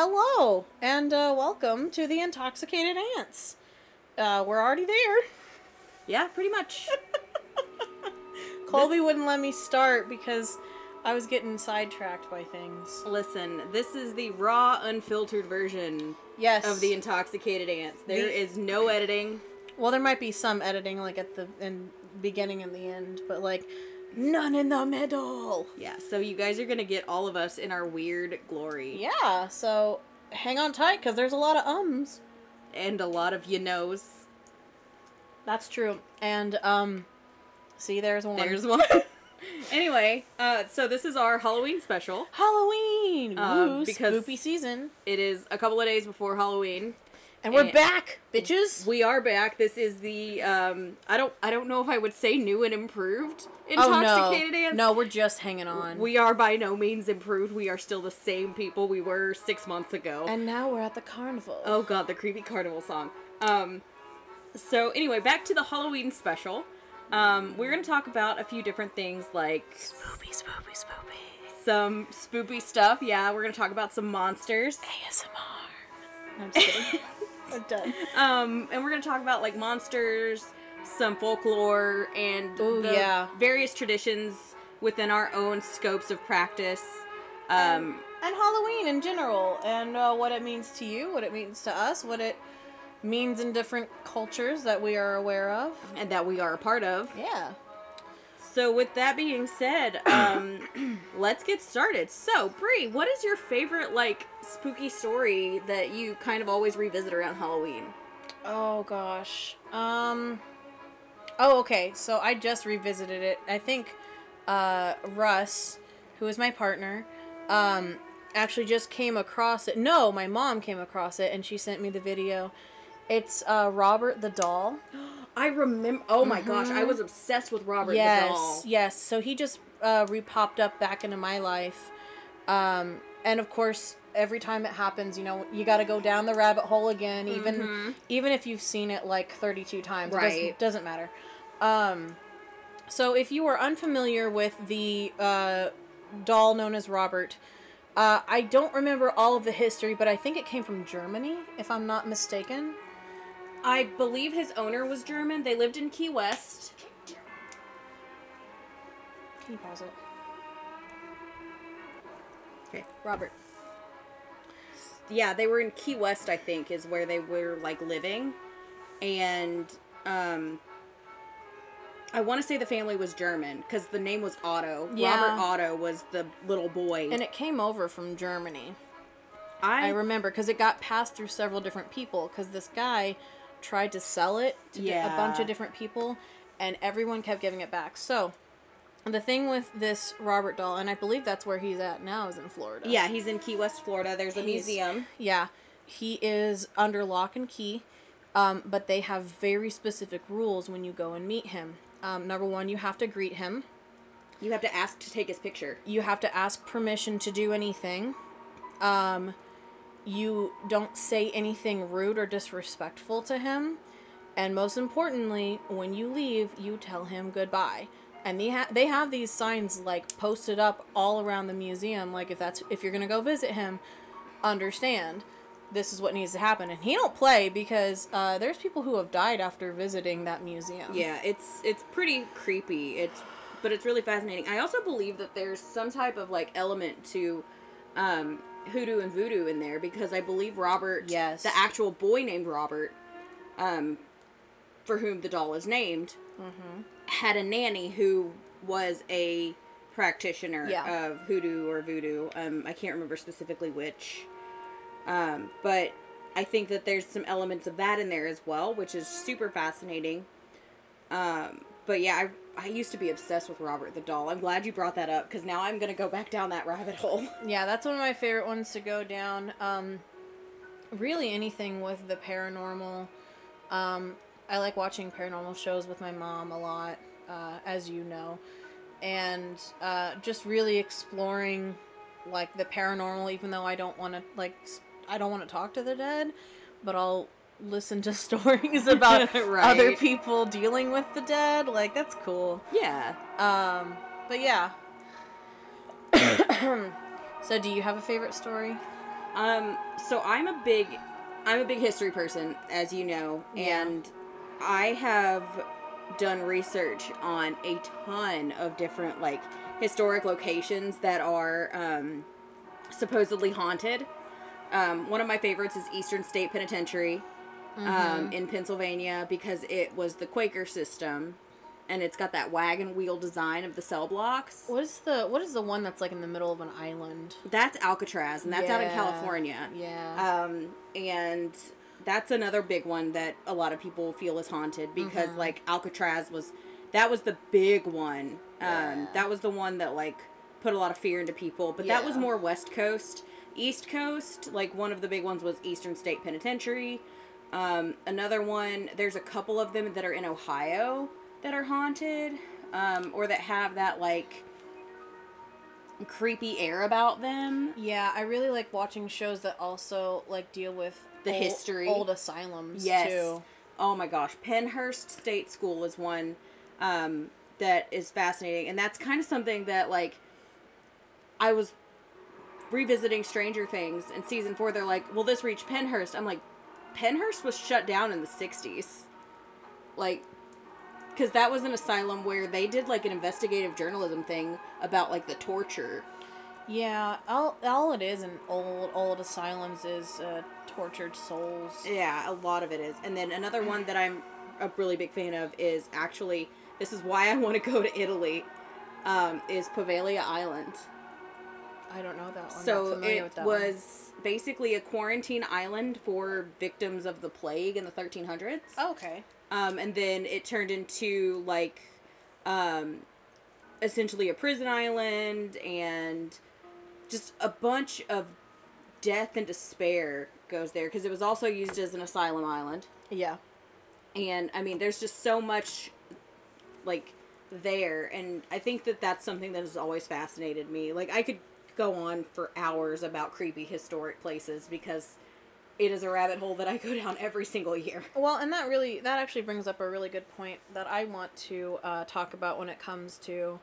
Hello, and uh, welcome to the Intoxicated Aunts. Uh, we're already there. Yeah, pretty much. Colby wouldn't let me start because I was getting sidetracked by things. Listen, this is the raw, unfiltered version Yes. of the intoxicated aunts. There The- is no editing. well, there might be some editing, like at the in beginning and the end, but like none in the middle. Yeah, so you guys are gonna get all of us in our weird glory Yeah. So hang on tight, because there's a lot of ums. and a lot of you knows. That's true. And um, see, there's one. There's one. anyway, uh, so this is our Halloween special. Halloween. Um, Woo, because- spooky season. It is a couple of days before Halloween. And we're And- back, bitches. We are back. This is the um, I don't I don't know if I would say new and improved oh no, intoxicated aunts. no, we're just hanging on. We are by no means improved. We are still the same people we were six months ago. and now we're at the carnival. oh god, the creepy carnival song. Um, so anyway, back to the Halloween special. Um, we're gonna talk about a few different things like spoopy, spoopy, spoopy. some spoopy stuff. Yeah, we're gonna talk about some monsters. ASMR. I'm just kidding. I'm done. Um, and we're gonna talk about like monsters, some folklore, and Ooh, the yeah. various traditions within our own scopes of practice. Um, And Halloween in general, and uh, what it means to you, what it means to us, what it means in different cultures that we are aware of. and that we are a part of. Yeah. So, with that being said, um, let's get started. So, Bri, what is your favorite like spooky story that you kind of always revisit around Halloween? Oh gosh. Um. Oh, okay. So I just revisited it. I think uh, Russ, who is my partner, um, actually just came across it. No, my mom came across it, and she sent me the video. It's uh, Robert the doll. I remember. Oh my gosh, I was obsessed with Robert yes, the doll. yes. So he just uh, repopped up back into my life, um, and of course, every time it happens, you know, you got to go down the rabbit hole again, even even if you've seen it like thirty two times. It doesn't- Right. doesn't, matter. Um, so if you are unfamiliar with the uh, doll known as Robert. Uh, I don't remember all of the history, but I think it came from Germany, if I'm not mistaken. I believe his owner was German. They lived in Key West. Can you pause it? Okay. Robert. Yeah, they were in Key West, I think, is where they were like living, and um, I want to say the family was German because the name was Otto. Yeah. Robert Otto was the little boy. And it came over from Germany. I, I remember because it got passed through several different people because this guy tried to sell it to di- a bunch of different people and everyone kept giving it back. So the thing with this Robert doll, and I believe that's where he's at now, is in Florida. yeah, he's in Key West, Florida. There's a He's- museum. Yeah. He is under lock and key, um, but they have very specific rules when you go and meet him. Um, number one, you have to greet him. You have to ask to take his picture. you have to ask permission to do anything. Um, you don't say anything rude or disrespectful to him. And most importantly, when you leave, you tell him goodbye. And they, ha- they have these signs like posted up all around the museum. Like if that's if you're gonna go visit him, understand this is what needs to happen. And he don't play because uh, there's people who have died after visiting that museum. Yeah, it's it's pretty creepy. It's but it's really fascinating. I also believe that there's some type of like element to um hoodoo and voodoo in there because I believe Robert, Yes. the actual boy named Robert, um, for whom the doll is named, Mm-hmm. had a nanny who was a practitioner Yeah. of hoodoo or voodoo. Um, I can't remember specifically which. Um, but I think that there's some elements of that in there as well, which is super fascinating. Um, but yeah, I, I used to be obsessed with Robert the doll. I'm glad you brought that up because now I'm gonna go back down that rabbit hole. Yeah, that's one of my favorite ones to go down. Um, really, anything with the paranormal. Um, I like watching paranormal shows with my mom a lot, uh, as you know, and uh, just really exploring like the paranormal. Even though I don't want to like, I don't want to talk to the dead, but I'll listen to stories about Right. other people dealing with the dead. Like that's cool. Yeah. Um, but yeah. so, do you have a favorite story? Um, so I'm a big, I'm a big history person, as you know, Yeah. and I have done research on a ton of different like historic locations that are um, supposedly haunted. Um, one of my favorites is Eastern State Penitentiary um, in Pennsylvania because it was the Quaker system, and it's got that wagon wheel design of the cell blocks. What is the what is the one that's like in the middle of an island? That's Alcatraz, and that's out in California. Yeah. Um, and that's another big one that a lot of people feel is haunted because Mm-hmm. like Alcatraz was that was the big one. Um, Yeah. that was the one that like put a lot of fear into people. But that was more West Coast, East Coast. Like one of the big ones was Eastern State Penitentiary. Um, another one, there's a couple of them that are in Ohio that are haunted, um, or that have that like creepy air about them. yeah, I really like watching shows that also like deal with The ol- history. old asylums Yes. too. Oh my gosh, Pennhurst State School is one um, that is fascinating, and that's kind of something that like I was revisiting Stranger Things in season four. They're like, "Will this reach Pennhurst?" I'm like, Pennhurst was shut down in the '60s, like. Because that was an asylum where they did like an investigative journalism thing about like the torture. Yeah, all, all it is in old old asylums is uh, tortured souls. Yeah, a lot of it is. And then another one that I'm a really big fan of is actually this is why I want to go to Italy. Um, is Poveglia Island. I don't know that one. so it that one. was basically a quarantine island for victims of the plague in the 1300s. Oh, okay. Um, and then it turned into like um, essentially a prison island and just a bunch of death and despair goes there because it was also used as an asylum island. Yeah. And I mean, there's just so much like there, and I think that that's something that has always fascinated me. Like I could go on for hours about creepy historic places because it is a rabbit hole that I go down every single year. Well, and that really that actually brings up a really good point that I want to uh, talk about when it comes to.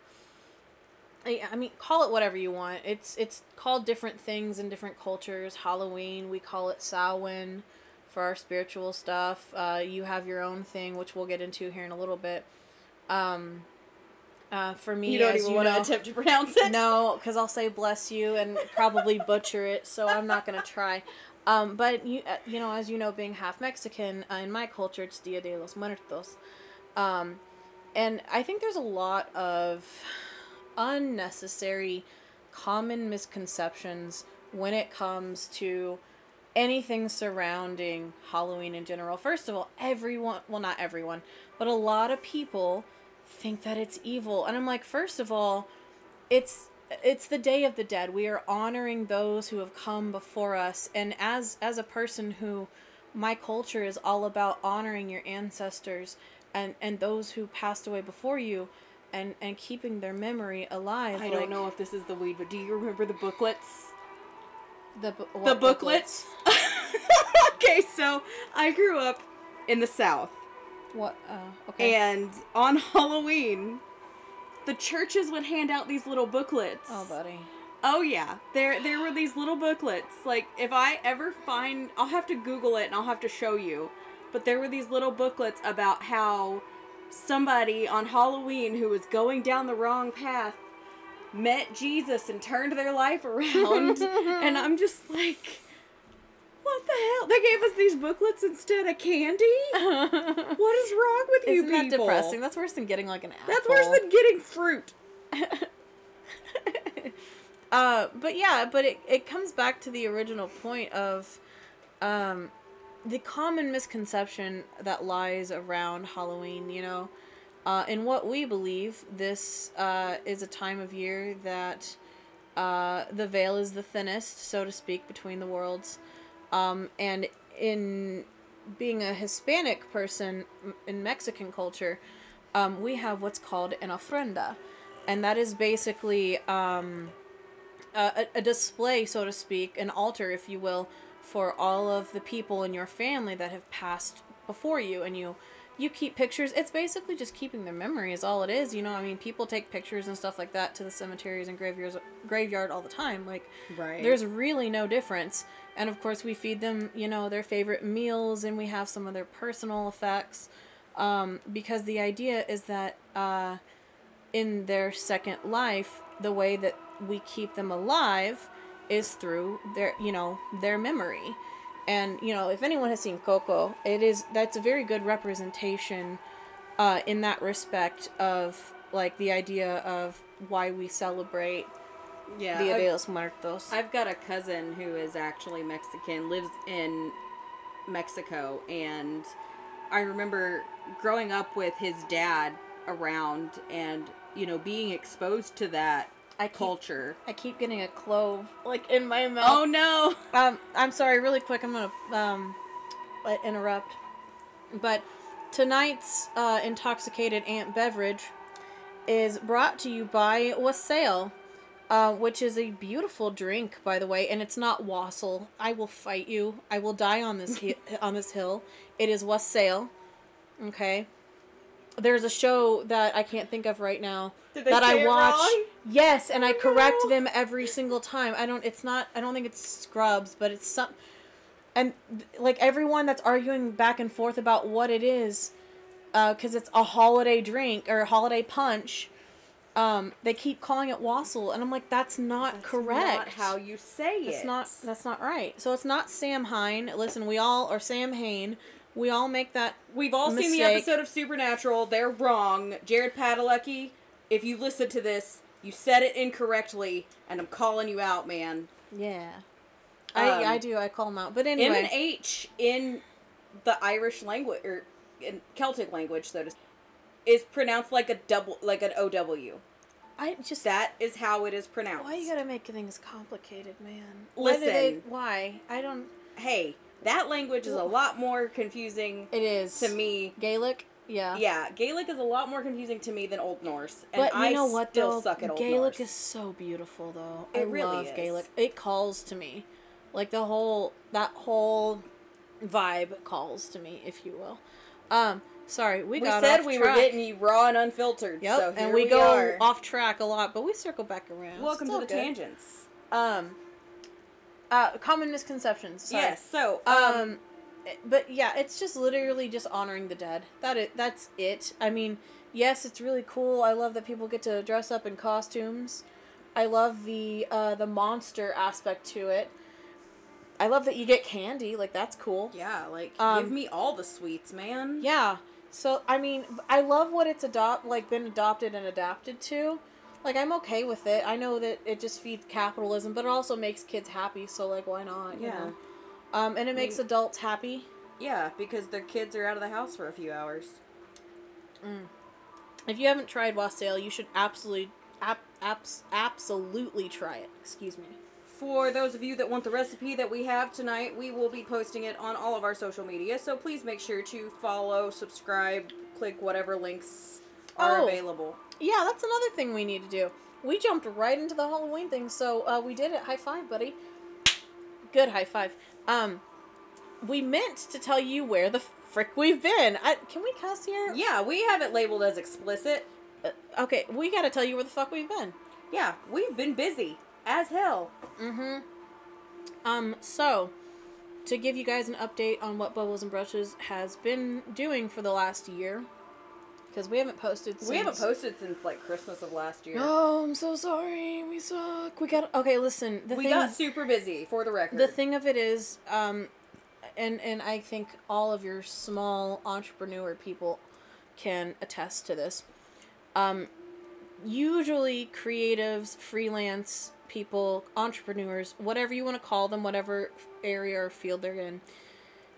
I mean, call it whatever you want. It's it's called different things in different cultures. Halloween, we call it Samhain for our spiritual stuff. Uh, you have your own thing, which we'll get into here in a little bit. Um, uh, for me, You don't as even you want to attempt to pronounce it. no, because I'll say bless you and probably butcher it, so I'm not gonna try. Um, but you, uh, you know, as you know, being half Mexican, uh, in my culture, it's Dia de los Muertos, um, and I think there's a lot of unnecessary, common misconceptions when it comes to anything surrounding Halloween in general. First of all, everyone, well, not everyone, but a lot of people think that it's evil. And I'm like, first of all, it's it's the day of the dead. We are honoring those who have come before us and as as a person who my culture is all about honoring your ancestors and and those who passed away before you and and keeping their memory alive. I like, don't know if this is the weed, but do you remember the booklets? the bu- the what booklets. okay, so I grew up in the South, What? Uh, okay. and on Halloween, the churches would hand out these little booklets. oh, buddy. Oh yeah, there there were these little booklets. Like if I ever find, I'll have to Google it and I'll have to show you. But there were these little booklets about how somebody on Halloween who was going down the wrong path met Jesus and turned their life around. and I'm just like, what the hell? They gave us these booklets instead of candy. What is wrong with you Isn't that depressing? That's worse than getting like an apple. That's worse than getting fruit. Uh, but yeah, but it, it comes back to the original point of um, the common misconception that lies around Halloween, you know. Uh, in what we believe, this uh, is a time of year that uh, the veil is the thinnest, so to speak, between the worlds. Um, and in being a Hispanic person in Mexican culture, um, we have what's called an ofrenda. And that is basically um, a, a display, so to speak, an altar, if you will, for all of the people in your family that have passed before you, and you you keep pictures. It's basically just keeping their memory is all it is. You know, I mean, people take pictures and stuff like that to the cemeteries and graveyards graveyard all the time. Like Right. there's really no difference. And of course, we feed them, you know, their favorite meals and we have some of their personal effects. Um, because the idea is that uh, in their second life, the way that we keep them alive is through their, you know, their memory. And you know, if anyone has seen Coco, it is that's a very good representation uh, in that respect of like the idea of why we celebrate yeah. Dia I've- de los Muertos. I've got a cousin who is actually Mexican, lives in Mexico, and I remember growing up with his dad around and, you know, being exposed to that I keep, culture. I keep getting a clove like in my mouth. Oh no! Um, I'm sorry, really quick. I'm gonna um, uh, interrupt. But tonight's uh, intoxicated aunt beverage is brought to you by Wassail, uh, which is a beautiful drink, by the way, and it's not wassail. I will fight you. I will die on this hi- on this hill. It is Wassail. Okay. There's a show that I can't think of right now Did they that I it watch. Yes, and I correct no. them every single time. I don't. It's not. I don't think it's Scrubs, but it's some. And like everyone that's arguing back and forth about what it is, because it's a holiday drink or a holiday punch. Um, they keep calling it wassail, and I'm like, that's not That's correct. Not how you say it. That's not. That's not right. So it's not Sam Hine. Listen, we all are Sam Hain. We all make that. We've all seen the episode of Supernatural. They're wrong. Jared Padalecki, if you listen to this, you said it incorrectly, and I'm calling you out, man. Yeah. Um, I I do. I call them out. But anyway. M and H in the Irish language or in Celtic language, so to speak, is pronounced like a double, like an O W. I just That is how it is pronounced. Why you gotta make things complicated, man? Why they? Listen. Why? I don't. hey, that language is a lot more confusing It is to me. Gaelic. Yeah. Yeah, Gaelic is a lot more confusing to me than Old Norse, and But you I know what still though? suck at Old Gaelic Norse. is so beautiful though. It I really love is. Gaelic. It calls to me, like the whole that whole vibe calls to me, if you will. Um, sorry, we, we got said off we track. were getting you raw and unfiltered. Yep, so here and we, we go are. off track a lot, but we circle back around. Welcome to the good. tangents. Um, uh, common misconceptions. Sorry. Yes. So, um, um but yeah it's just literally just honoring the dead that it that's it i mean yes it's really cool i love that people get to dress up in costumes i love the uh the monster aspect to it i love that you get candy like that's cool yeah, like um, give me all the sweets, man. yeah so i mean i love what it's adopt like been adopted and adapted to like i'm okay with it i know that it just feeds capitalism but it also makes kids happy so like why not you Yeah. know? um and it makes adults happy Yeah, because their kids are out of the house for a few hours. If you haven't tried wassail, you should absolutely, ap, abs, absolutely try it. Excuse me. For those of you that want the recipe that we have tonight, we will be posting it on all of our social media. So please make sure to follow, subscribe, click whatever links are Oh. available. Yeah, that's another thing we need to do. We jumped right into the Halloween thing, so uh, we did it. High five, buddy. Good high five. Um, we meant to tell you where the frick we've been. I, can we cuss here? Yeah, we have it labeled as explicit. Uh, okay, we gotta tell you where the fuck we've been. Yeah, we've been busy as hell. Mm-hmm. Um, so to give you guys an update on what Bubbles and Brushes has been doing for the last year, because we haven't posted. Since... We haven't posted since like Christmas of last year. Oh, I'm so sorry. We suck. We got okay. Listen, the we thing, got super busy for the record. the thing of it is, um, and and I think all of your small entrepreneur people can attest to this. Um, usually creatives, freelance people, entrepreneurs, whatever you want to call them, whatever area or field they're in,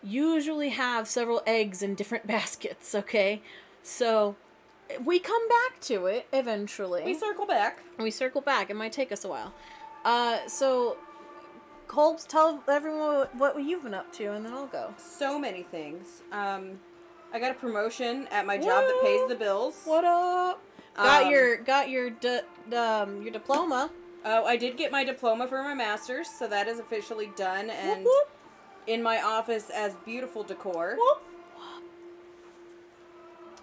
usually have several eggs in different baskets. Okay, so we come back to it eventually we circle back. we circle back. It might take us a while. Uh, so, Colbs, tell everyone what, you've been up to, and then I'll go. So many things. Um, I got a promotion at my job that pays the bills. What up? Got Um, your got your di- um your diploma. Oh, I did get my diploma for my master's, so that is officially done and whoop, in my office as beautiful decor. whoop.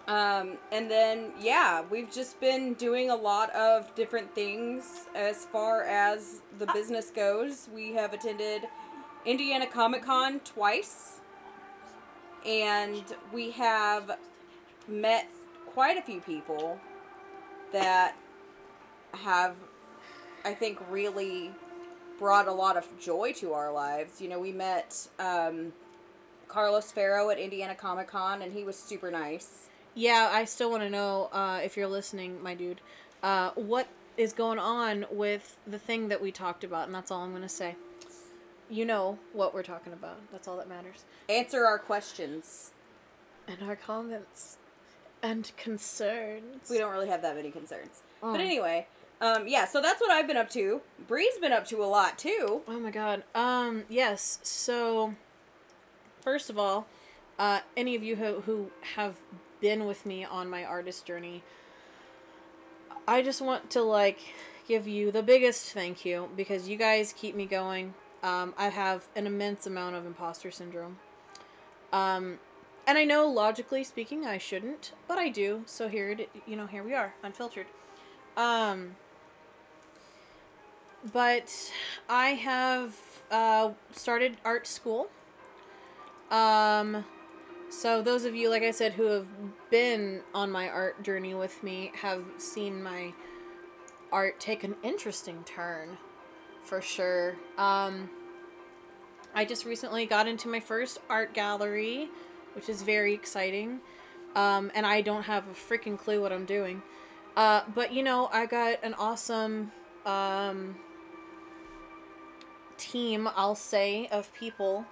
Um, and then, yeah, we've just been doing a lot of different things as far as the business goes. We have attended Indiana Comic Con twice, and we have met quite a few people that have, I think, really brought a lot of joy to our lives. You know, we met um, Carlos Ferro at Indiana Comic Con, and he was super nice. Yeah, I still want to know uh, if you're listening, my dude. Uh, what is going on with the thing that we talked about? And that's all I'm going to say. You know what we're talking about. That's all that matters. Answer our questions. And our comments and concerns. We don't really have that many concerns. But Mm. anyway, um, yeah, so that's what I've been up to. Bri's been up to a lot too. Oh my god. Um, yes. So, first of all, uh, any of you who, who have been with me on my artist journey, I just want to, like, give you the biggest thank you because you guys keep me going. Um, I have an immense amount of imposter syndrome. Um, and I know logically speaking I shouldn't, but I do. So here it, you know, here we are, unfiltered. Um, but I have uh, started art school. Um, so those of you, like I said, who have been on my art journey with me have seen my art take an interesting turn, for sure. Um, I just recently got into my first art gallery, which is very exciting. Um, and I don't have a freaking clue what I'm doing. Uh, but you know, I got an awesome um, team, I'll say, of people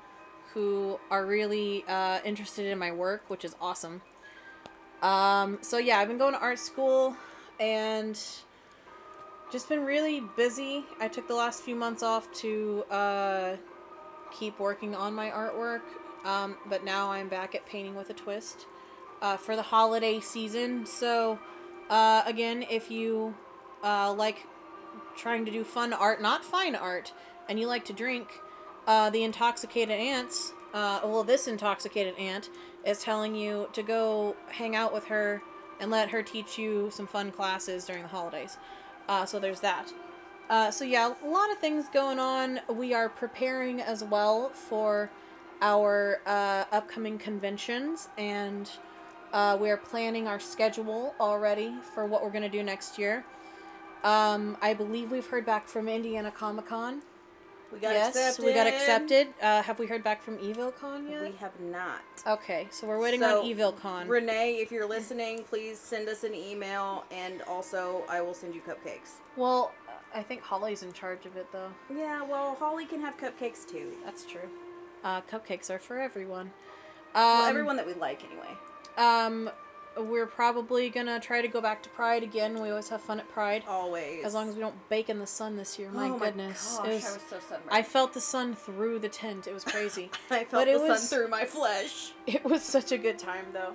who are really uh, interested in my work, which is awesome. Um, so yeah, I've been going to art school and just been really busy. I took the last few months off to uh, keep working on my artwork, um, but now I'm back at painting with a twist uh, for the holiday season. So uh, again, if you uh, like trying to do fun art, not fine art, and you like to drink, uh, the intoxicated aunts, uh, well, this intoxicated aunt is telling you to go hang out with her and let her teach you some fun classes during the holidays. Uh, so there's that. Uh, so yeah, a lot of things going on. We are preparing as well for our uh, upcoming conventions, and uh, we are planning our schedule already for what we're gonna do next year. Um, I believe we've heard back from Indiana Comic Con. We got yes, accepted. we got accepted. Uh, have we heard back from EvilCon yet? We have not. Okay, so we're waiting So, on EvilCon. Renee, if you're listening, please send us an email, and also I will send you cupcakes. well, I think Holly's in charge of it though. Yeah, well, Holly can have cupcakes too. That's true. Uh, cupcakes are for everyone. Um, Well, everyone that we like, anyway. Um, we're probably gonna try to go back to Pride again. We always have fun at Pride. Always. As long as we don't bake in the sun this year. My oh goodness. My It gosh, was- I was so sunburned. I felt the sun through the tent. It was crazy. I felt but the it sun was- through my flesh. it was such a good time though.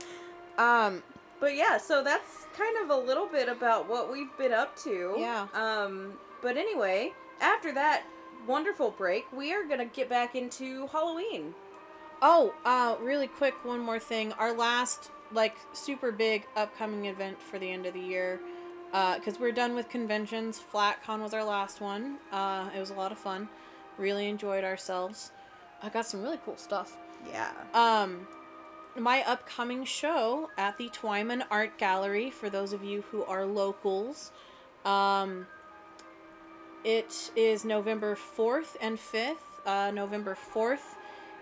Um, But yeah, so that's kind of a little bit about what we've been up to. Yeah. Um, but anyway, after that wonderful break, we are gonna get back into Halloween. Oh, uh, really quick, one more thing. Our last, like, super big upcoming event for the end of the year, because we're done with conventions. FlatCon was our last one. Uh, it was a lot of fun. Really enjoyed ourselves. I got some really cool stuff. Yeah. Um, my upcoming show at the Twyman Art Gallery, for those of you who are locals, um, it is November 4th and 5th. Uh, November 4th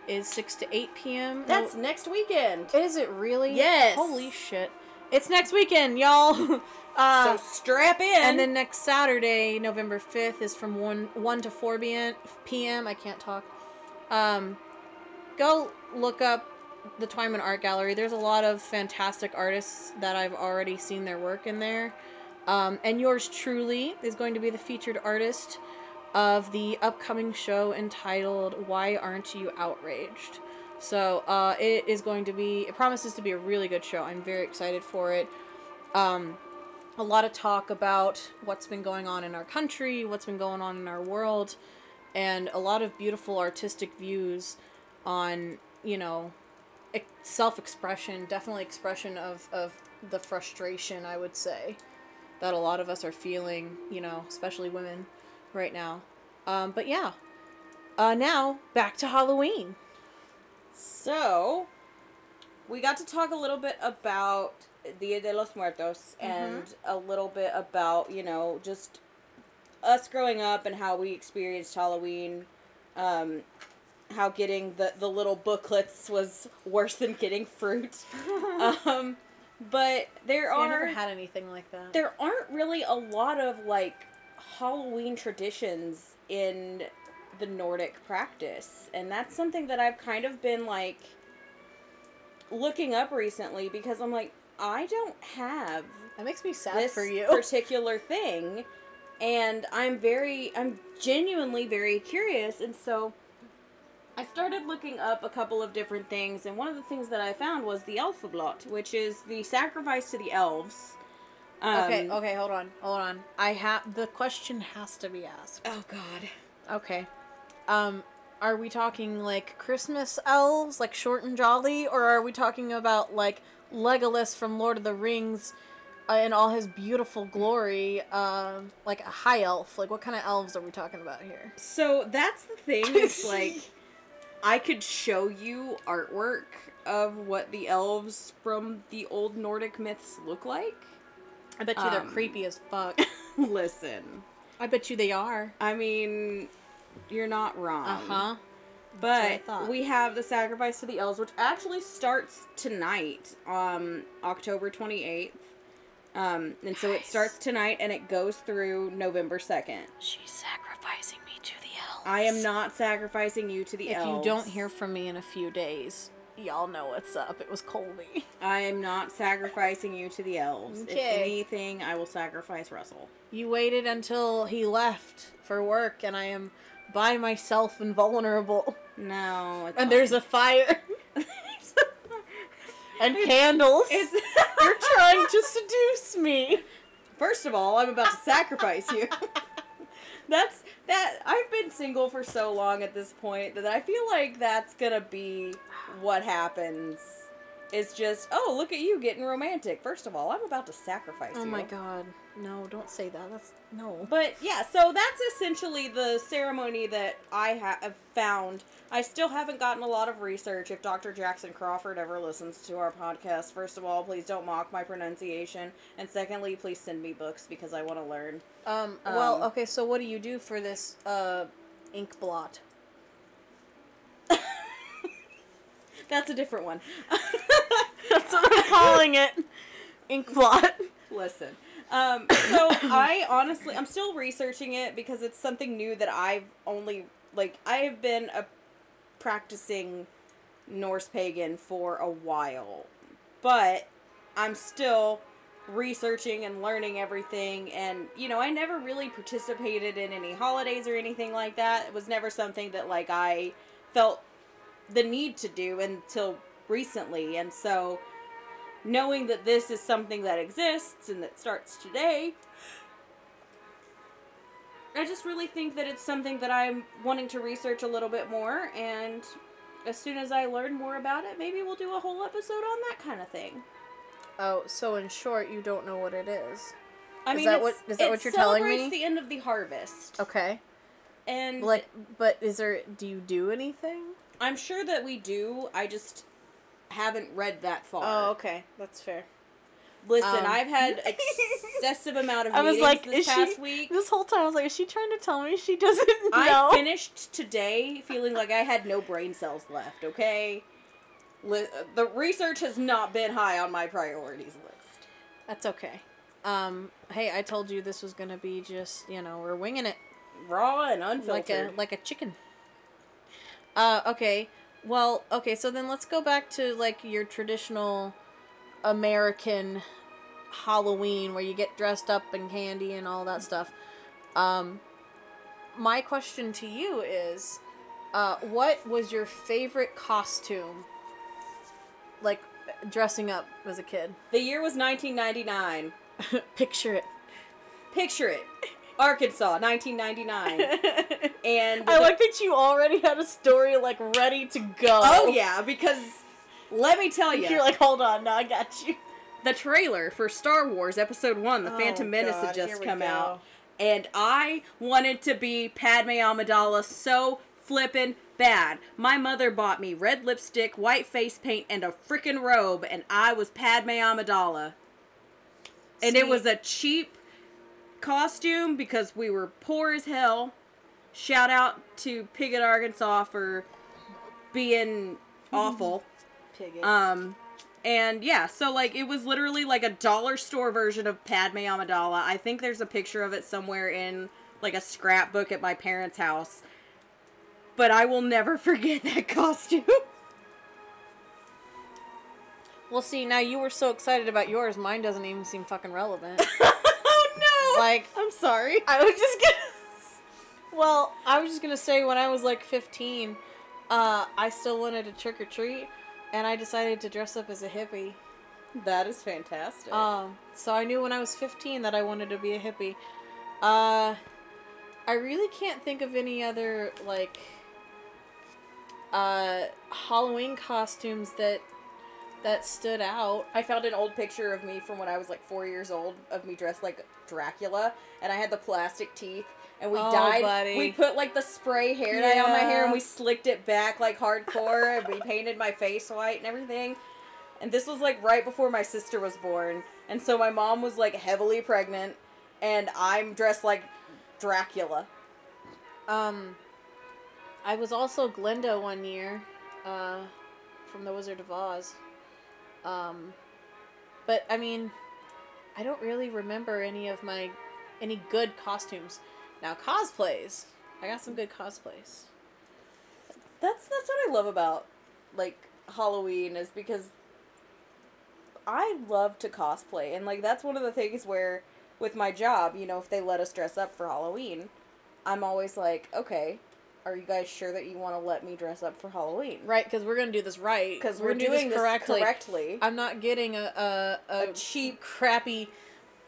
is 6 to 8 p.m. No- That's next weekend. is it really? Yes. Holy shit. It's next weekend, y'all. uh, so strap in. and then next Saturday, November 5th, is from 1, 1 to 4 p.m. p.m. I can't talk. Um, go look up the Twyman Art Gallery. There's a lot of fantastic artists that I've already seen their work in there. Um, and yours truly is going to be the featured artist of the upcoming show entitled Why Aren't You Outraged? So uh, it is going to be, it promises to be a really good show. I'm very excited for it. Um, a lot of talk about what's been going on in our country, what's been going on in our world, and a lot of beautiful artistic views on, you know, self expression, definitely expression of, of the frustration, I would say, that a lot of us are feeling, you know, especially women right now. Um, but yeah. Uh, now, back to Halloween. So, we got to talk a little bit about Dia de los Muertos and a little bit about, you know, just us growing up and how we experienced Halloween. Um, how getting the, the little booklets was worse than getting fruit. um, but there I are never had anything like that. there aren't really a lot of like Halloween traditions in the Nordic practice. And that's something that I've kind of been like looking up recently because I'm like, I don't have that makes me sad for you. particular thing. And I'm very, I'm genuinely very curious. And so I started looking up a couple of different things. And one of the things that I found was the Elfablot, which is the sacrifice to the elves. Okay, Um, okay, hold on, hold on. I have the question has to be asked. Oh God. Okay. Um, are we talking like Christmas elves, like short and jolly, or are we talking about like Legolas from Lord of the Rings uh, in all his beautiful glory, um, like a high elf? Like, what kind of elves are we talking about here? So that's the thing. It's like I could show you artwork of what the elves from the old Nordic myths look like. I bet you they're Um, creepy as fuck. Listen, I bet you they are. I mean, you're not wrong. Uh huh. But we have the sacrifice to the elves, which actually starts tonight, um, October 28th. Um, and so it starts tonight and it goes through November 2nd. She's sacrificing me to the elves. I am not sacrificing you to the If elves. If you don't hear from me in a few days, y'all know what's up. It was Colby. I am not sacrificing you to the elves. If anything, I will sacrifice Russell. You waited until he left for work, and I am by myself and vulnerable. No, it's And there's a fire and candles. It's You're trying to seduce me. First of all, I'm about to sacrifice you. that's that I've been single for so long at this point that I feel like that's gonna be what happens. It's just, oh, look at you getting romantic. First of all, I'm about to sacrifice Oh you. my god. No, don't say that. That's no. But yeah, so that's essentially the ceremony that I have found. I still haven't gotten a lot of research. If Dr. Jackson Crawford ever listens to our podcast, first of all, please don't mock my pronunciation. And secondly, please send me books because I want to learn. Um, well, Um, okay, so what do you do for this uh ink blot? That's a different one. That's what I'm calling it. Ink blot. Listen. Um, so I honestly, I'm still researching it because it's something new that I've only like I have been a practicing Norse pagan for a while, but I'm still researching and learning everything and you know I never really participated in any holidays or anything like that. It was never something that like I felt the need to do until recently and so knowing that this is something that exists and that starts today, I just really think that it's something that I'm wanting to research a little bit more. And as soon as I learn more about it, maybe we'll do a whole episode on that kind of thing. Oh, so in short, you don't know what it is. I Is mean, that what- is that what you're telling me? celebrates the end of the harvest, Okay. and Like, but is there? Do you do anything? I'm sure that we do. I just haven't read that far. Oh, okay, that's fair. Listen, Um, I've had excessive amount of I was like, this is past she? week. This whole time, I was like, is she trying to tell me she doesn't know? I finished today feeling like I had no brain cells left, okay? Li- the research has not been high on my priorities list. That's okay. Um, hey, I told you this was gonna be just, you know, we're winging it Raw and like unfiltered. a like a chicken. Uh, okay. Well, okay. So then let's go back to like your traditional American Halloween, where you get dressed up and candy and all that stuff. Um, my question to you is, uh, what was your favorite costume? Like dressing up as a kid. the year was 1999. Picture it. Picture it. Arkansas, 1999. And I like that you already had a story like ready to go. Oh yeah, because let me tell you, You're like, hold on, no, I got you. the trailer for Star Wars Episode One, The Oh, Phantom Menace, God, had just come go. out, and I wanted to be Padme Amidala so flippin' bad. My mother bought me red lipstick, white face paint, and a frickin' robe, and I was Padme Amidala. And See- it was a cheap costume because we were poor as hell. Shout out to Piggott, Arkansas for being awful. Piggy. Um, and yeah, so like it was literally like a dollar store version of Padme Amidala. I think there's a picture of it somewhere in like a scrapbook at my parents' house. But I will never forget that costume. well, see, now you were so excited about yours. Mine doesn't even seem fucking relevant. Like- I'm sorry. I was just gonna. Well, I was just gonna say when I was like 15, uh, I still wanted to trick or treat, and I decided to dress up as a hippie. That is fantastic. Um, so I knew when I was 15 that I wanted to be a hippie. Uh, I really can't think of any other like uh Halloween costumes that that stood out. I found an old picture of me from when I was like four years old of me dressed like Dracula, and I had the plastic teeth, and we Oh, dyed. buddy. We put like the spray hair dye on my hair, and we slicked it back like hardcore, and we painted my face white and everything. And this was like right before my sister was born, and so my mom was like heavily pregnant, and I'm dressed like Dracula. Um, I was also Glinda one year, uh, from The Wizard of Oz. Um, but I mean, I don't really remember any of my any good costumes. Now cosplays, I got some good cosplays. That's that's what I love about like Halloween is because I love to cosplay and like that's one of the things where with my job, you know, if they let us dress up for Halloween, I'm always like, okay, are you guys sure that you want to let me dress up for Halloween? Right, because we're gonna do this right. Because we're, gonna do doing this correctly. correctly. I'm not getting a a, a, A cheap crappy,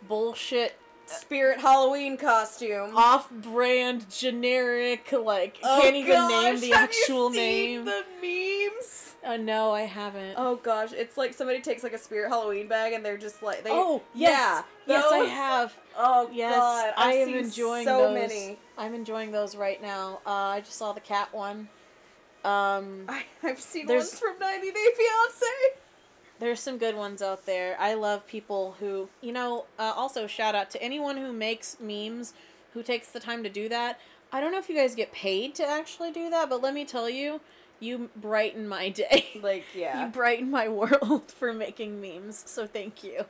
bullshit, spirit Halloween costume. off-brand, generic. Like Oh, can't even gosh, name the have you actual seen name. The memes. Uh, no, I haven't. Oh gosh, it's like somebody takes like a spirit Halloween bag and they're just like they. Oh, yes. yeah, yes, I have. Oh Yes, god, I I've am seen enjoying so those. many. I'm enjoying those right now. Uh, I just saw the cat one. Um, I, I've seen ones from 90 Day Fiance. There's some good ones out there. I love people who, you know, uh, also shout out to anyone who makes memes, who takes the time to do that. I don't know if you guys get paid to actually do that, but let me tell you, you brighten my day. Like yeah, You brighten my world for making memes, so thank you.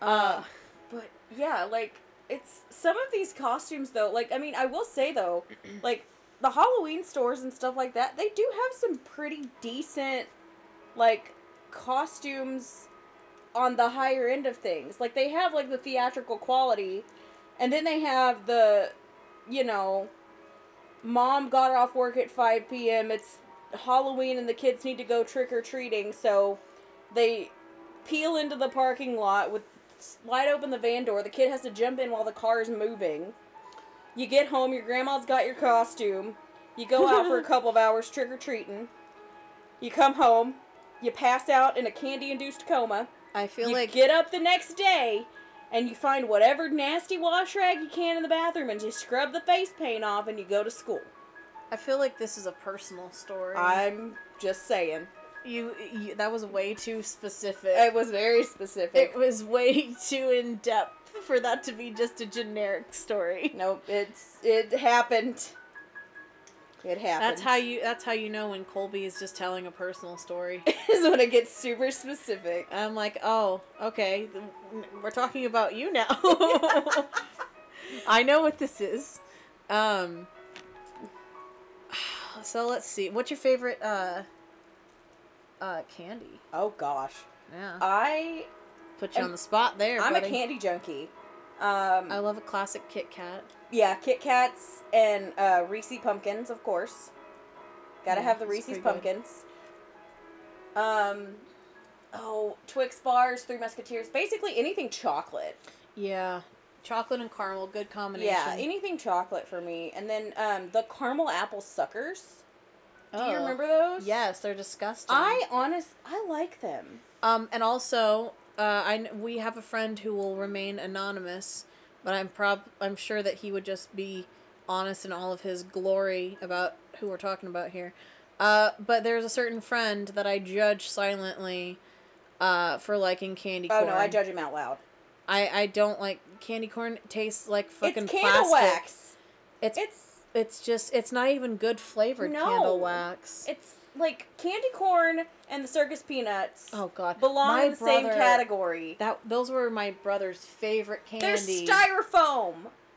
uh, Uh, but yeah, like it's some of these costumes though. Like I mean, I will say though, like the Halloween stores and stuff like that, they do have some pretty decent like costumes on the higher end of things. Like they have like the theatrical quality, and then they have the, you know, mom got off work at 5 p.m. It's Halloween and the kids need to go trick or treating, so they peel into the parking lot with slide open the van door. The kid has to jump in while the car is moving. You get home, your grandma's got your costume. You go out for a couple of hours trick or treating. You come home, you pass out in a candy induced coma. I feel you like get up the next day and you find whatever nasty wash rag you can in the bathroom and you scrub the face paint off and you go to school. I feel like this is a personal story. I'm just saying. You, you that was way too specific. It was very specific. it was way too in depth for that to be just a generic story. Nope, it's it happened. It happened. That's how you that's how you know when Colby is just telling a personal story. is when it gets super specific. I'm like, "Oh, okay. We're talking about you now." I know what this is. Um so let's see. What's your favorite uh uh candy? Oh gosh, Yeah. I Put you I'm- on the spot there. I'm buddy. a candy junkie. Um, I love a classic Kit Kat. yeah, Kit Kats and uh, Reese pumpkins, of course. Gotta Yeah, have the Reese's good. pumpkins. Um, oh, Twix bars, Three Musketeers, basically anything chocolate. Yeah. Chocolate and caramel, good combination. Yeah, anything chocolate for me. And then um, the caramel apple suckers. Do you Oh. remember those? Yes, they're disgusting. I honest I like them. Um, and also, uh, I we have a friend who will remain anonymous, but I'm prob I'm sure that he would just be honest in all of his glory about who we're talking about here. Uh, but there's a certain friend that I judge silently, uh, for liking candy Oh no, I judge him out loud. I I don't like candy corn. Tastes like fucking it's candle plastic. wax. It's It's it's just it's not even good flavored No. candle wax. it's like candy corn and the circus peanuts oh god, belong My in the same category. That those were my brother's favorite candy. They're styrofoam.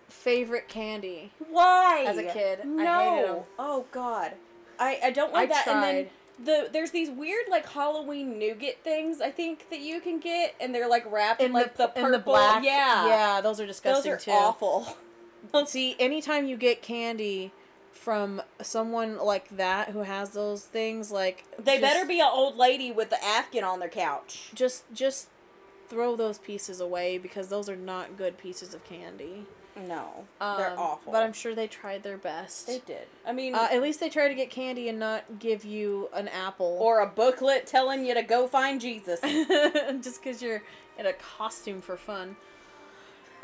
favorite candy. Why? As a kid, I no. Oh God, I I don't like I that. And then the there's these weird like Halloween nougat things I think that you can get, and they're like wrapped in, like the, purple. in the black. Yeah, yeah, those are disgusting. Those are too. awful. See, anytime you get candy from someone like that who has those things, like They just- better be an old lady with the Afghan on their couch. just just throw those pieces away because those are not good pieces of candy. No, they're Um, awful. But I'm sure they tried their best. they did. I mean, Uh, at least they try to get candy and not give you an apple. or a booklet telling you to go find Jesus. just because you're in a costume for fun.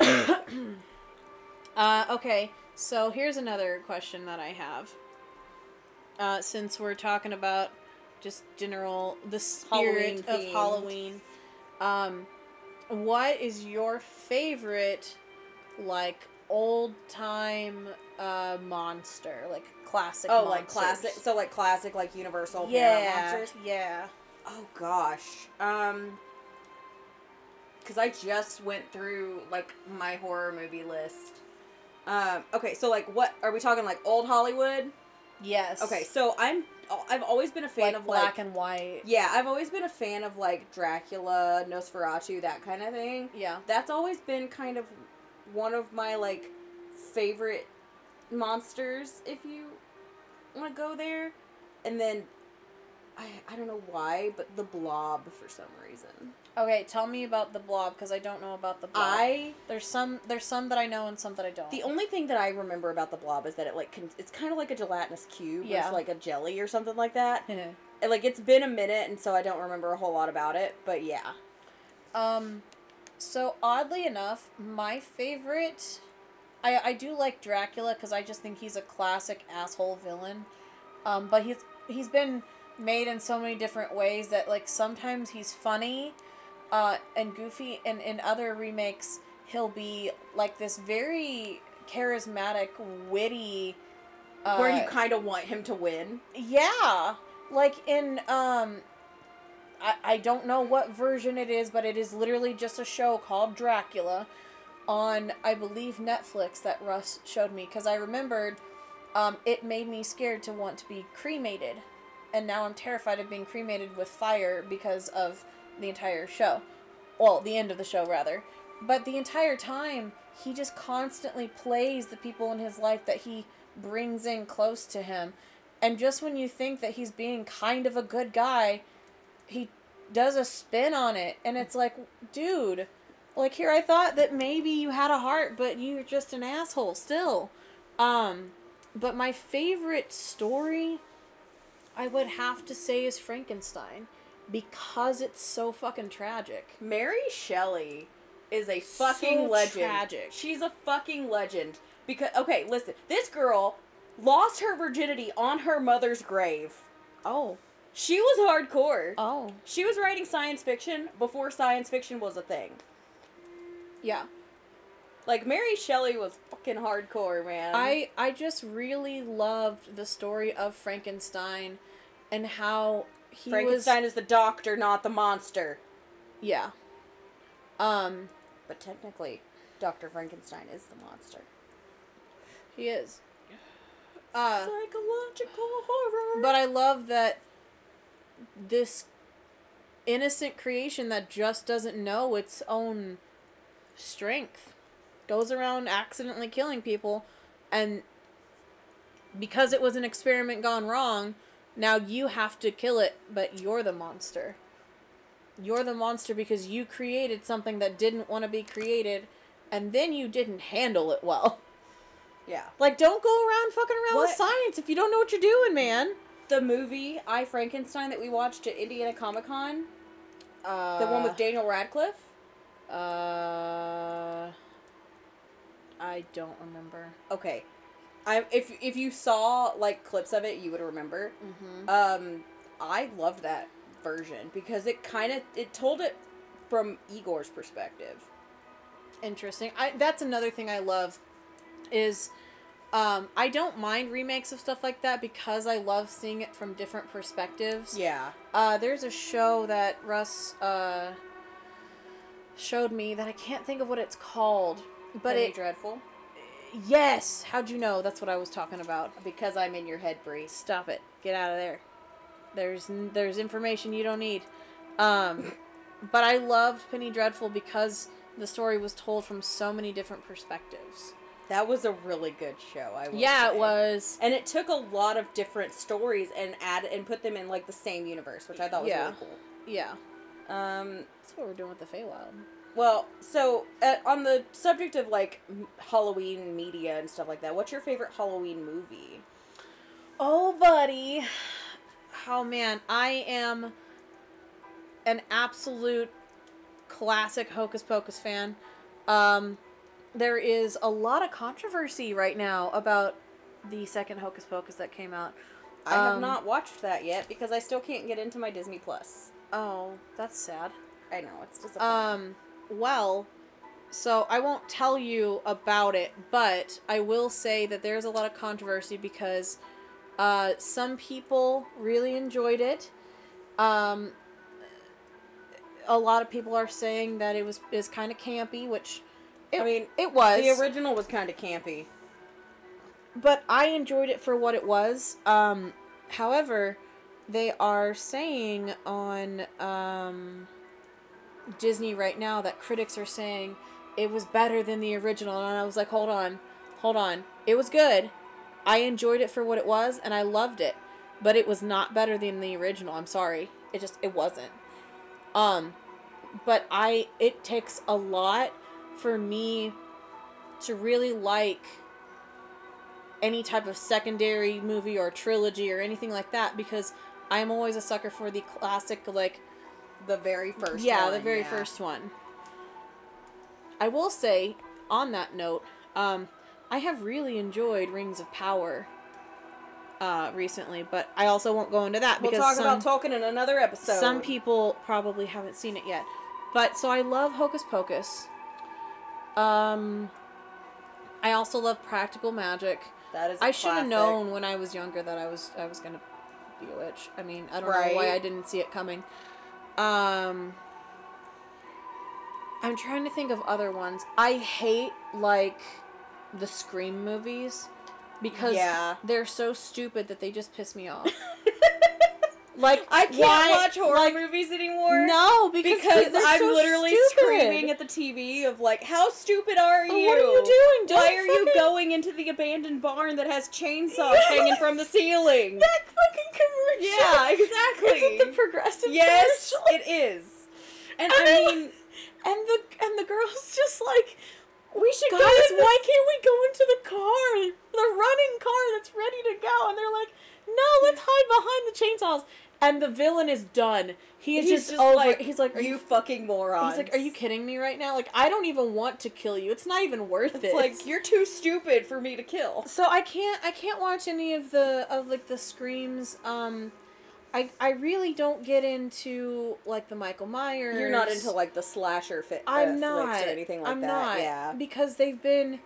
uh, okay, so here's another question that I have. Uh, since we're talking about just general the spirit Halloween of themed. Halloween, um, what is your favorite, like old time uh, monster, like classic? oh, like monsters? classic. So like classic, like Universal Yeah, monsters. yeah. Oh gosh. Um cuz I just went through like my horror movie list. Um okay, so like what are we talking like old Hollywood? Yes. Okay, so I'm I've always been a fan like of black like and white. Yeah, I've always been a fan of like Dracula, Nosferatu, that kind of thing. Yeah. That's always been kind of one of my like favorite monsters if you want to go there. And then I I don't know why, but the blob for some reason. Okay, tell me about the blob because I don't know about the blob. I there's some there's some that I know and some that I don't. the only thing that I remember about the blob is that it like con- it's kind of like a gelatinous cube. Yeah. It's like a jelly or something like that. And, like it's been a minute and so I don't remember a whole lot about it, but yeah. um, so oddly enough, my favorite, I I do like Dracula because I just think he's a classic asshole villain. Um, but he's he's been made in so many different ways that like sometimes he's funny, uh, and goofy, and in other remakes he'll be like this very charismatic, witty. Uh, Where you kind of want him to win. Yeah. Like in um I, I don't know what version it is, but it is literally just a show called Dracula on I believe Netflix that Russ showed me cuz I remembered um it made me scared to want to be cremated. And now I'm terrified of being cremated with fire because of the entire show. Well, the end of the show rather. But the entire time he just constantly plays the people in his life that he brings in close to him. And just when you think that he's being kind of a good guy, he does a spin on it. And it's like, dude, like here I thought that maybe you had a heart, but you're just an asshole still. Um, but my favorite story, I would have to say, is Frankenstein. Because it's so fucking tragic. Mary Shelley is a fucking So legend. tragic. She's a fucking legend. Because okay, listen, this girl lost her virginity on her mother's grave. Oh. She was hardcore. Oh. She was writing science fiction before science fiction was a thing. Yeah. Like Mary Shelley was fucking hardcore, man. I I just really loved the story of Frankenstein and how he Frankenstein was is the doctor, not the monster. yeah. Um But technically, Dr. Frankenstein is the monster. he is. Uh Psychological horror. but I love that this innocent creation that just doesn't know its own strength goes around accidentally killing people and because it was an experiment gone wrong now you have to kill it but you're the monster you're the monster because you created something that didn't want to be created and then you didn't handle it well yeah. like don't go around fucking around with science if you don't know what you're doing man the movie I Frankenstein that we watched at Indiana Comic Con? Uh, The one with Daniel Radcliffe? Uh, I don't remember. Okay. I if if you saw like clips of it, you would remember. Mm-hmm. Um, I loved that version because it kind of it told it from Igor's perspective. Interesting. I that's another thing I love is um I don't mind remakes of stuff like that because I love seeing it from different perspectives. Yeah. Uh there's a show that Russ uh showed me that I can't think of what it's called. But Penny it dreadful Yes, how'd you know? That's what I was talking about. because I'm in your head, Bri. Stop it. Get out of there. There's there's information you don't need. Um but I loved Penny Dreadful because the story was told from so many different perspectives. That was a really good show. I will Yeah, say. it was. And it took a lot of different stories and add and put them in like the same universe, which I thought was Yeah. really cool. Yeah. Um, That's what we're doing with the Feywild. Well, so uh, on the subject of like Halloween media and stuff like that, what's your favorite Halloween movie? Oh, buddy. Oh, man. I am an absolute classic Hocus Pocus fan. Um, there is a lot of controversy right now about the second Hocus Pocus that came out. I have Um, not watched that yet because I still can't get into my Disney Plus. Oh, that's sad. I know it's disappointing. Um, well, so I won't tell you about it, but I will say that there's a lot of controversy because uh, some people really enjoyed it. Um, a lot of people are saying that it was is kind of campy, which it, I mean, it was. the original was kind of campy. but I enjoyed it for what it was. Um, however, they are saying on um, Disney right now that critics are saying it was better than the original, and I was like, hold on, hold on, it was good. I enjoyed it for what it was, and I loved it, but it was not better than the original. I'm sorry, it just it wasn't. Um, but I it takes a lot for me to really like any type of secondary movie or trilogy or anything like that because I'm always a sucker for the classic like The very first. yeah, one, the very yeah. first one. I will say on that note, um I have really enjoyed Rings of Power uh recently, but I also won't go into that We'll because talk some, about Tolkien in another episode. some people probably haven't seen it yet. But so I love Hocus Pocus. Um I also love Practical Magic. That is. I should have known when I was younger that I was I was gonna be a witch. I mean, I don't know why I didn't see it coming. Um, I'm trying to think of other ones. I hate like the Scream movies because Yeah. they're so stupid that they just piss me off. like I can't why- watch horror like, movies anymore. No, because, because I'm so literally stupid. screaming at the TV of like, "How stupid are you? What are you doing? Don't Why are you going into the abandoned barn that has chainsaws hanging from the ceiling?" that fucking commercial. Yeah, exactly. Is it the progressive yes, commercial? it is. And And I mean, And the and the girl's just like, we should guys, go why can't we go into the car, the running car that's ready to go? And they're like, no, let's hide behind the chainsaws. And the villain is done. He is He's just, just over. like, he's like, are you you? fucking morons. He's like, are you kidding me right now? Like, I don't even want to kill you. It's not even worth It's it. like you're too stupid for me to kill. so I can't I can't watch any of the of like the screams. Um, I I really don't get into like the Michael Myers. You're not into like the slasher fit. I'm uh, not or anything like I'm that. not Yeah. because they've been.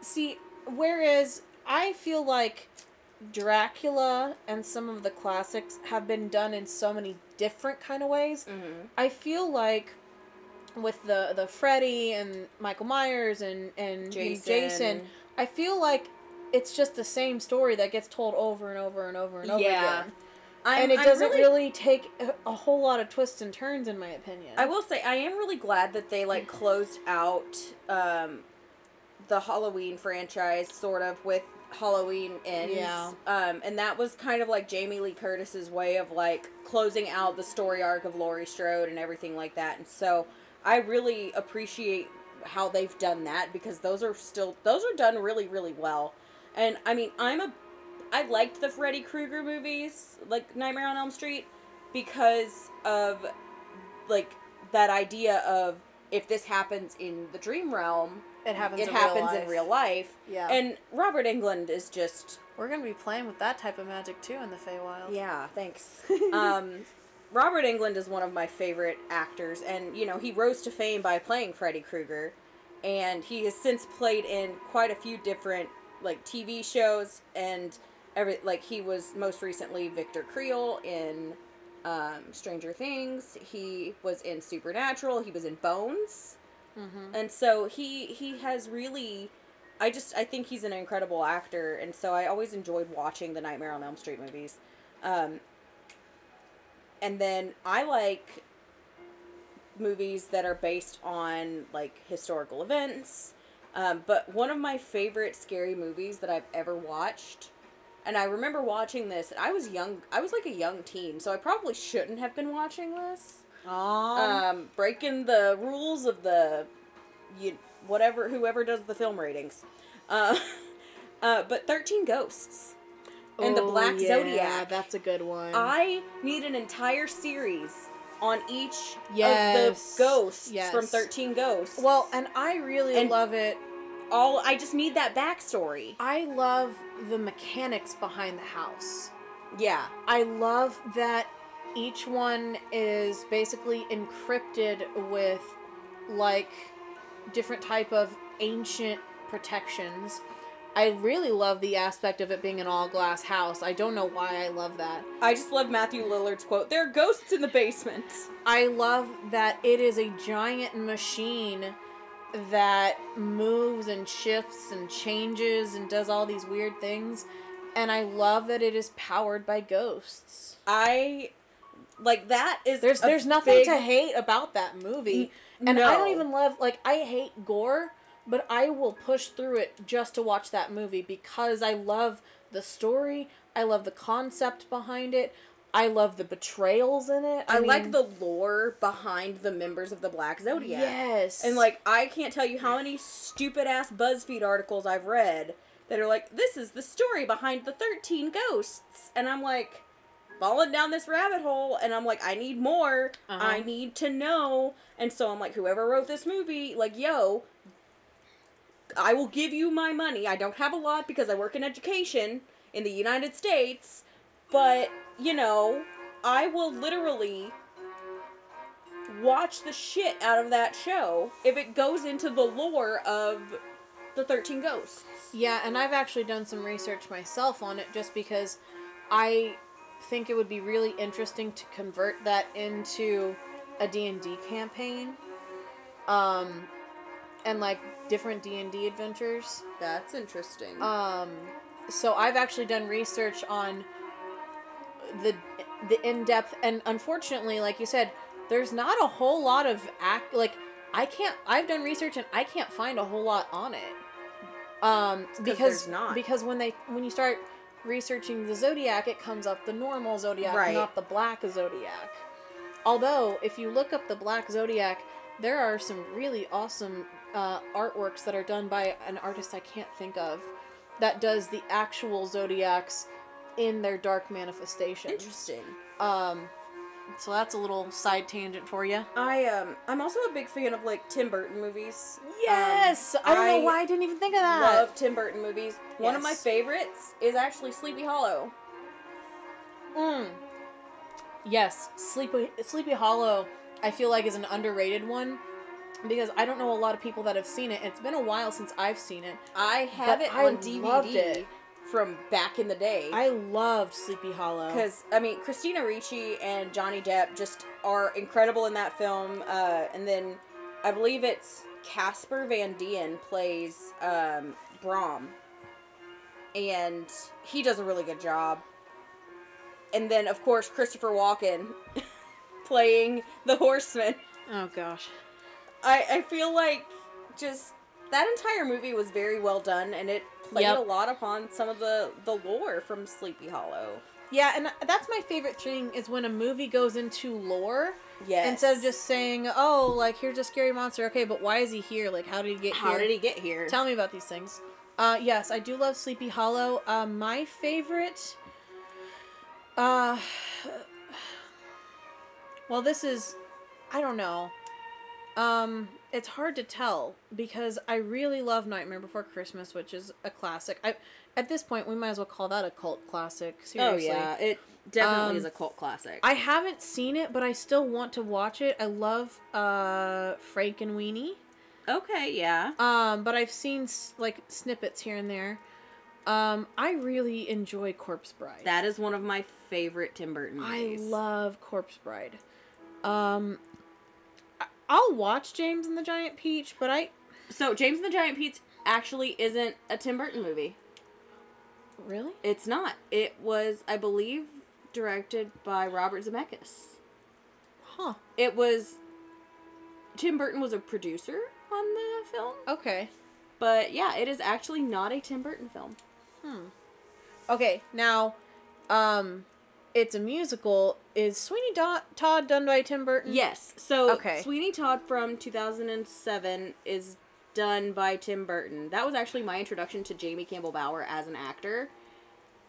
See, whereas I feel like Dracula and some of the classics have been done in so many different kind of ways. Mm-hmm. I feel like with the the Freddy and Michael Myers and and Jason, Jason. I feel like it's just the same story that gets told over and over and over and over Yeah. again. I'm, and it I'm doesn't really, take a, a whole lot of twists and turns in my opinion. I will say I am really glad that they like closed out um, the Halloween franchise sort of with Halloween ends. Yeah. Um, and that was kind of like Jamie Lee Curtis's way of like closing out the story arc of Laurie Strode and everything like that. And so I really appreciate how they've done that because those are still those are done really really well. And I mean, I'm a I liked the Freddy Krueger movies, like Nightmare on Elm Street, because of like that idea of if this happens in the dream realm, It happens. it in happens real life. in real life. Yeah. And Robert Englund is just We're gonna be playing with that type of magic too in the Feywild. yeah, thanks. um, Robert Englund is one of my favorite actors, and you know he rose to fame by playing Freddy Krueger, and he has since played in quite a few different like TV shows, and every like he was most recently Victor Creel in um, Stranger Things. He was in Supernatural. He was in Bones, Mm-hmm. and so he he has really. I just I think he's an incredible actor, and so I always enjoyed watching the Nightmare on Elm Street movies. Um, and then I like movies that are based on like historical events. Um, but one of my favorite scary movies that I've ever watched, and I remember watching this, and I was young. I was like a young teen, so I probably shouldn't have been watching this. Um, breaking the rules of the, you whatever whoever does the film ratings, uh, uh, but Thirteen Ghosts and the Oh, Black yeah, Zodiac. That's a good one. I need an entire series on each Yes. of the ghosts Yes. from Thirteen Ghosts. well, and I really And- love it. all I just need that backstory. I love the mechanics behind the house. Yeah, I love that each one is basically encrypted with like different type of ancient protections. I really love the aspect of it being an all glass house. I don't know why I love that. I just love Matthew Lillard's quote. There are ghosts in the basement. I love that it is a giant machine that moves and shifts and changes and does all these weird things. And I love that it is powered by ghosts. I like that is There's there's nothing big- to hate about that movie. N- And I don't even love like I hate gore, but I will push through it just to watch that movie because I love the story, I love the concept behind it, I love the betrayals in it. I, like mean, the lore behind the members of the Black Zodiac. Yes. And like I can't tell you how many stupid ass BuzzFeed articles I've read that are like, this is the story behind the thirteen ghosts. And I'm like falling down this rabbit hole and I'm like, I need more. Uh-huh. I need to know. And so I'm like, whoever wrote this movie, like, yo, I will give you my money. I don't have a lot because I work in education in the United States, but you know, I will literally watch the shit out of that show if it goes into the lore of the 13 ghosts. Yeah, and I've actually done some research myself on it just because I think it would be really interesting to convert that into a D&D campaign. Um and like different D&D adventures. That's interesting. Um so I've actually done research on the the in-depth and unfortunately like you said there's not a whole lot of act like I can't I've done research and I can't find a whole lot on it. Um because not. because when they when you start researching the zodiac it comes up the normal zodiac Right. not the black zodiac. Although if you look up the black zodiac there are some really awesome uh, artworks that are done by an artist I can't think of that does the actual zodiacs in their dark manifestation. Interesting. Um, so that's a little side tangent for you. I um I'm also a big fan of like Tim Burton movies. Yes, Um, I don't know why I didn't even think of that. I love Tim Burton movies. One of my favorites is actually Sleepy Hollow. Mm. Yes, Sleepy Sleepy Hollow. I feel like is an underrated one because I don't know a lot of people that have seen it. It's been a while since I've seen it. I have But it I on DVD loved it. From back in the day. I loved Sleepy Hollow. Because I mean, Christina Ricci and Johnny Depp just are incredible in that film. Uh, and then I believe it's Casper Van Dien plays um, Brom, and he does a really good job. And then of course Christopher Walken playing the Horseman. oh gosh. I I feel like just that entire movie was very well done, and it played Yep. a lot upon some of the the lore from Sleepy Hollow. Yeah, and that's my favorite thing is when a movie goes into lore Yes. instead of just saying, "Oh, like here's a scary monster." Okay, but why is he here? Like, how did he get how here? How did he get here? Tell me about these things. Uh, yes, I do love Sleepy Hollow. Uh, my favorite. Uh, well, this is, I don't know. Um, it's hard to tell because I really love Nightmare Before Christmas, which is a classic. I at this point we might as well call that a cult classic. Seriously. Oh yeah, it definitely Um, is a cult classic. I haven't seen it, but I still want to watch it. I love uh Frankenweenie. okay, yeah. Um, but I've seen like snippets here and there. Um, I really enjoy Corpse Bride. That is one of my favorite Tim Burton I love Corpse Bride. Um, I'll watch James and the Giant Peach, but I So James and the Giant Peach actually isn't a Tim Burton movie. really It's not. It was, I believe, directed by Robert Zemeckis. huh? It was Tim Burton was a producer on the film, Okay. but yeah, it is actually not a Tim Burton film. Hmm. Okay, now, um, it's a musical. Is Sweeney Do- Todd done by Tim Burton? Yes. So Okay. Sweeney Todd from 2007 is done by Tim Burton. That was actually my introduction to Jamie Campbell Bower as an actor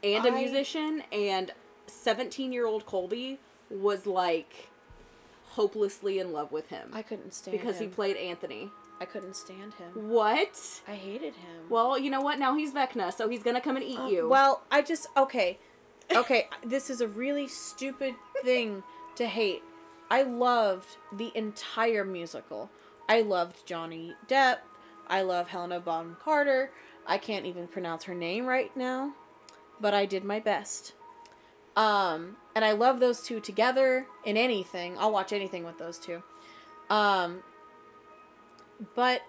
and a I- musician and 17-year-old Colby was like hopelessly in love with him I couldn't stand him. because he played Anthony. I couldn't stand him. What? I hated him. Well, you know what? Now he's Vecna, so he's gonna come and eat Uh, you. Well, I just okay, okay. this is a really stupid thing to hate. I loved the entire musical. I loved Johnny Depp. I love Helena Bonham Carter. I can't even pronounce her name right now, but I did my best. Um, and I love those two together in anything. I'll watch anything with those two. Um, but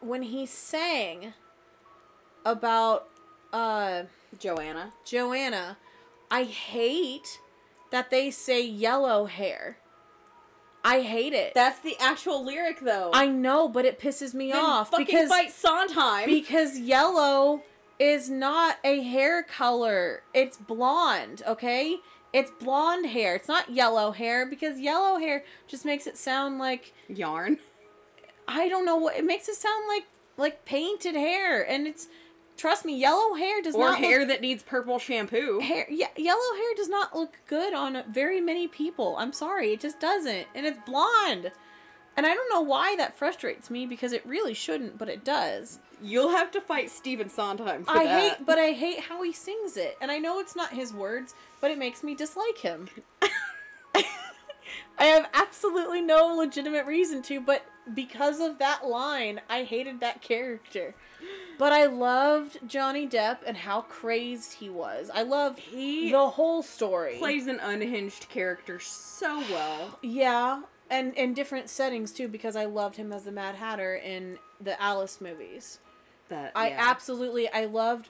when he sang about uh Joanna. Joanna, I hate that they say yellow hair. I hate it. That's the actual lyric, though. I know, but it pisses me Then off fucking because fight Sondheim. because yellow is not a hair color. It's blonde, okay? It's blonde hair. It's not yellow hair because yellow hair just makes it sound like Yarn. I don't know what it makes it sound like like painted hair and it's trust me, yellow hair does Or not hair look, that needs purple shampoo. hair yeah, yellow hair does not look good on very many people. I'm sorry, it just doesn't. And it's blonde. And I don't know why that frustrates me because it really shouldn't, but it does. You'll have to fight Stephen Sondheim for that. I that. hate, but I hate how he sings it, and I know it's not his words, but it makes me dislike him. I have absolutely no legitimate reason to, but because of that line, I hated that character. But I loved Johnny Depp and how crazed he was. I loved He the whole story. plays an unhinged character so well. yeah, and in different settings too, because I loved him as the Mad Hatter in the Alice movies. That I yeah. absolutely I loved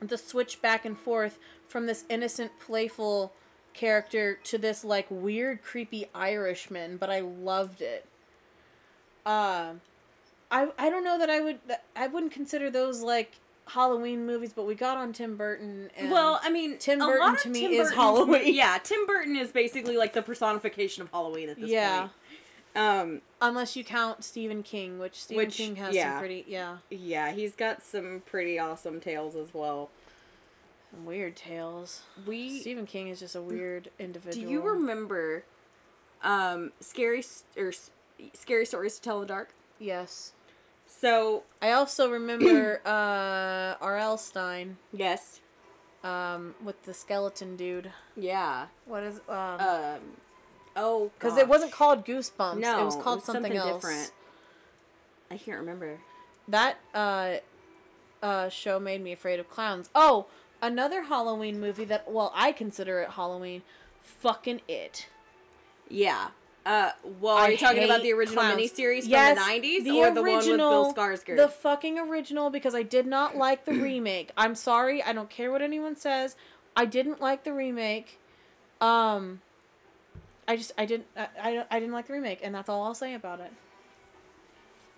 the switch back and forth from this innocent, playful character to this like weird, creepy Irishman, but I loved it. Um, I I don't know that I would I wouldn't consider those like Halloween movies, but we got on Tim Burton and well, I mean, Tim Burton to me Tim is Burton's Halloween. Yeah, Tim Burton is basically like the personification of Halloween at this yeah, point. Um, unless you count Stephen King, which Stephen Which, King has yeah. some pretty yeah yeah, he's got some pretty awesome tales as well. some weird tales. We Stephen King is just a weird individual. do you remember um scary or scary stories to tell in the dark? Yes. So, I also remember uh, R.L. Stine yes. um, with the skeleton dude. Yeah. What is um? Um oh, Because it wasn't called Goosebumps. No, it was called something, else. I can't remember. That uh, uh, show made me afraid of clowns. Oh, another Halloween movie that well I consider it Halloween. Fucking it. Yeah. Uh, well, are I you talking about the original clowns. miniseries from the 90s the or the one with Bill original- Skarsgård? The fucking original because I did not like the remake. I'm sorry, I don't care what anyone says. I didn't like the remake. Um I just I didn't I, I, I didn't like the remake and that's all I'll say about it.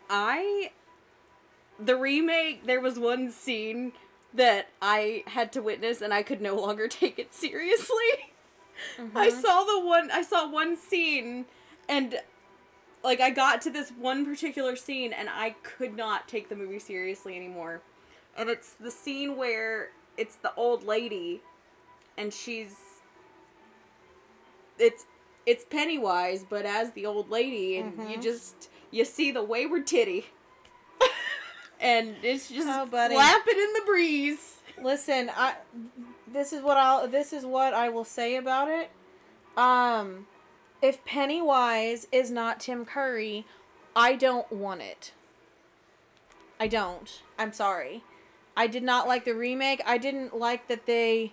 I the remake there was one scene that I had to witness and I could no longer take it seriously. I Mm-hmm. saw the one I saw one scene and like I got to this one particular scene and I could not take the movie seriously anymore. and it's the scene where it's the old lady, and she's it's it's Pennywise, but as the old lady, and you Mhm. just you see the wayward titty, and it's just Oh, buddy. flapping in the breeze. Listen, I this is what I'll this is what I will say about it. Um if Pennywise is not Tim Curry, I don't want it. I don't. I'm sorry. I did not like the remake. I didn't like that they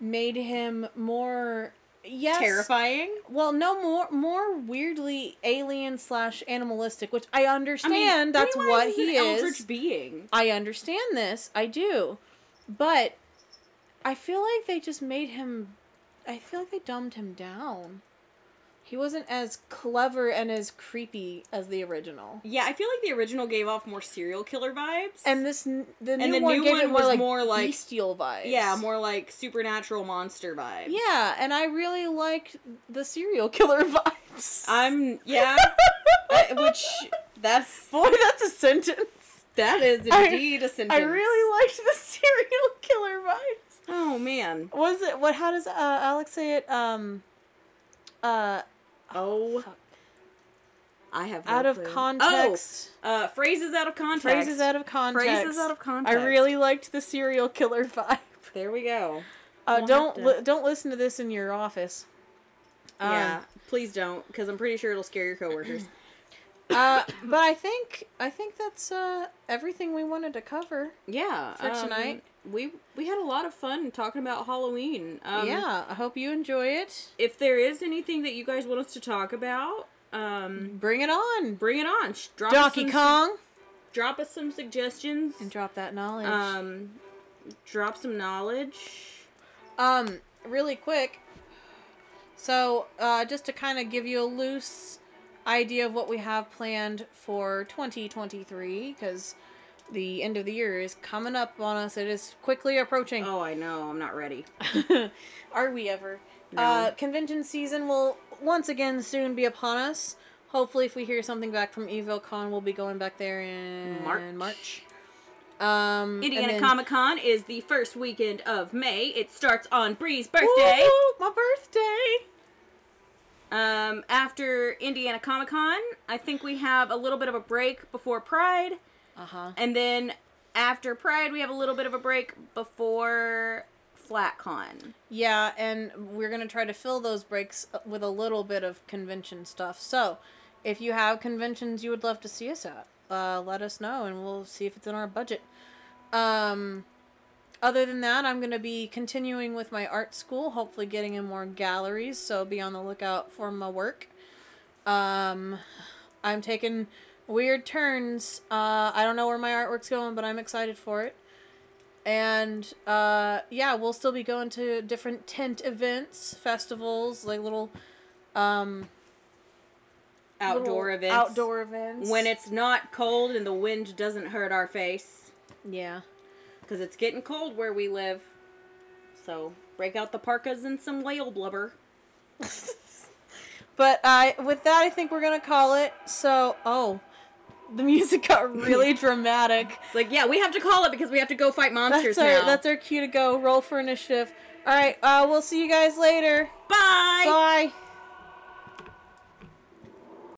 made him more yes Terrifying. well no more more weirdly alien slash animalistic which i understand that's Pennywise what is he an is Eldritch being. I understand this. I do. But I feel like they just made him I feel like they dumbed him down. He wasn't as clever and as creepy as the original. Yeah, I feel like the original gave off more serial killer vibes. And this n- the new the one new gave one it more was like more like- bestial vibes. yeah, more like supernatural monster vibes. Yeah, and I really liked the serial killer vibes. I'm yeah, I- which that's boy, that's a sentence. that is indeed a sentence. I really liked the serial killer vibes. Oh man. Was it what? How does uh, Alex say it? Um, uh, Oh, fuck. I have no out of clue. context. Oh, uh, phrases out of context. phrases out of context. Phrases out of context. I really liked the serial killer vibe. There we go. Uh, We'll don't to- li- don't listen to this in your office. Um, yeah, please don't, because I'm pretty sure it'll scare your coworkers. uh, but I think I think that's uh, everything we wanted to cover. yeah, For um, tonight. We we had a lot of fun talking about Halloween. Um, yeah, I hope you enjoy it. If there is anything that you guys want us to talk about, um, Bring it on, bring it on. Drop Donkey some Kong, drop us some suggestions. and drop that knowledge. Um, drop some knowledge. Um, really quick. So, uh, just to kind of give you a loose idea of what we have planned for 2023, because the end of the year is coming up on us. It is quickly approaching. Oh, I know. I'm not ready. Are we ever? No. Uh, convention season will once again soon be upon us. Hopefully, if we hear something back from EvoCon, we'll be going back there in March. March. Um, Indiana then- Comic Con is the first weekend of May. It starts on Bri's birthday. Woo, my birthday. Um, after Indiana Comic Con, I think we have a little bit of a break before Pride, Uh huh. and then after Pride, we have a little bit of a break before FlatCon. Yeah, and we're gonna try to fill those breaks with a little bit of convention stuff. So, if you have conventions you would love to see us at, uh, let us know, and we'll see if it's in our budget. Um, other than that, I'm gonna be continuing with my art school, hopefully getting in more galleries. So be on the lookout for my work. Um, I'm taking weird turns. Uh, I don't know where my artwork's going, but I'm excited for it. And uh, yeah, we'll still be going to different tent events, festivals, like little um, Outdoor little events. Outdoor events. When it's not cold and the wind doesn't hurt our face. yeah. Because it's getting cold where we live. So, break out the parkas and some whale blubber. But uh, with that, I think we're gonna call it. So, oh, the music got really dramatic. It's like, yeah, we have to call it because we have to go fight monsters That's our now. that's our cue to go. Roll for initiative. All right, uh, we'll see you guys later. Bye! Bye.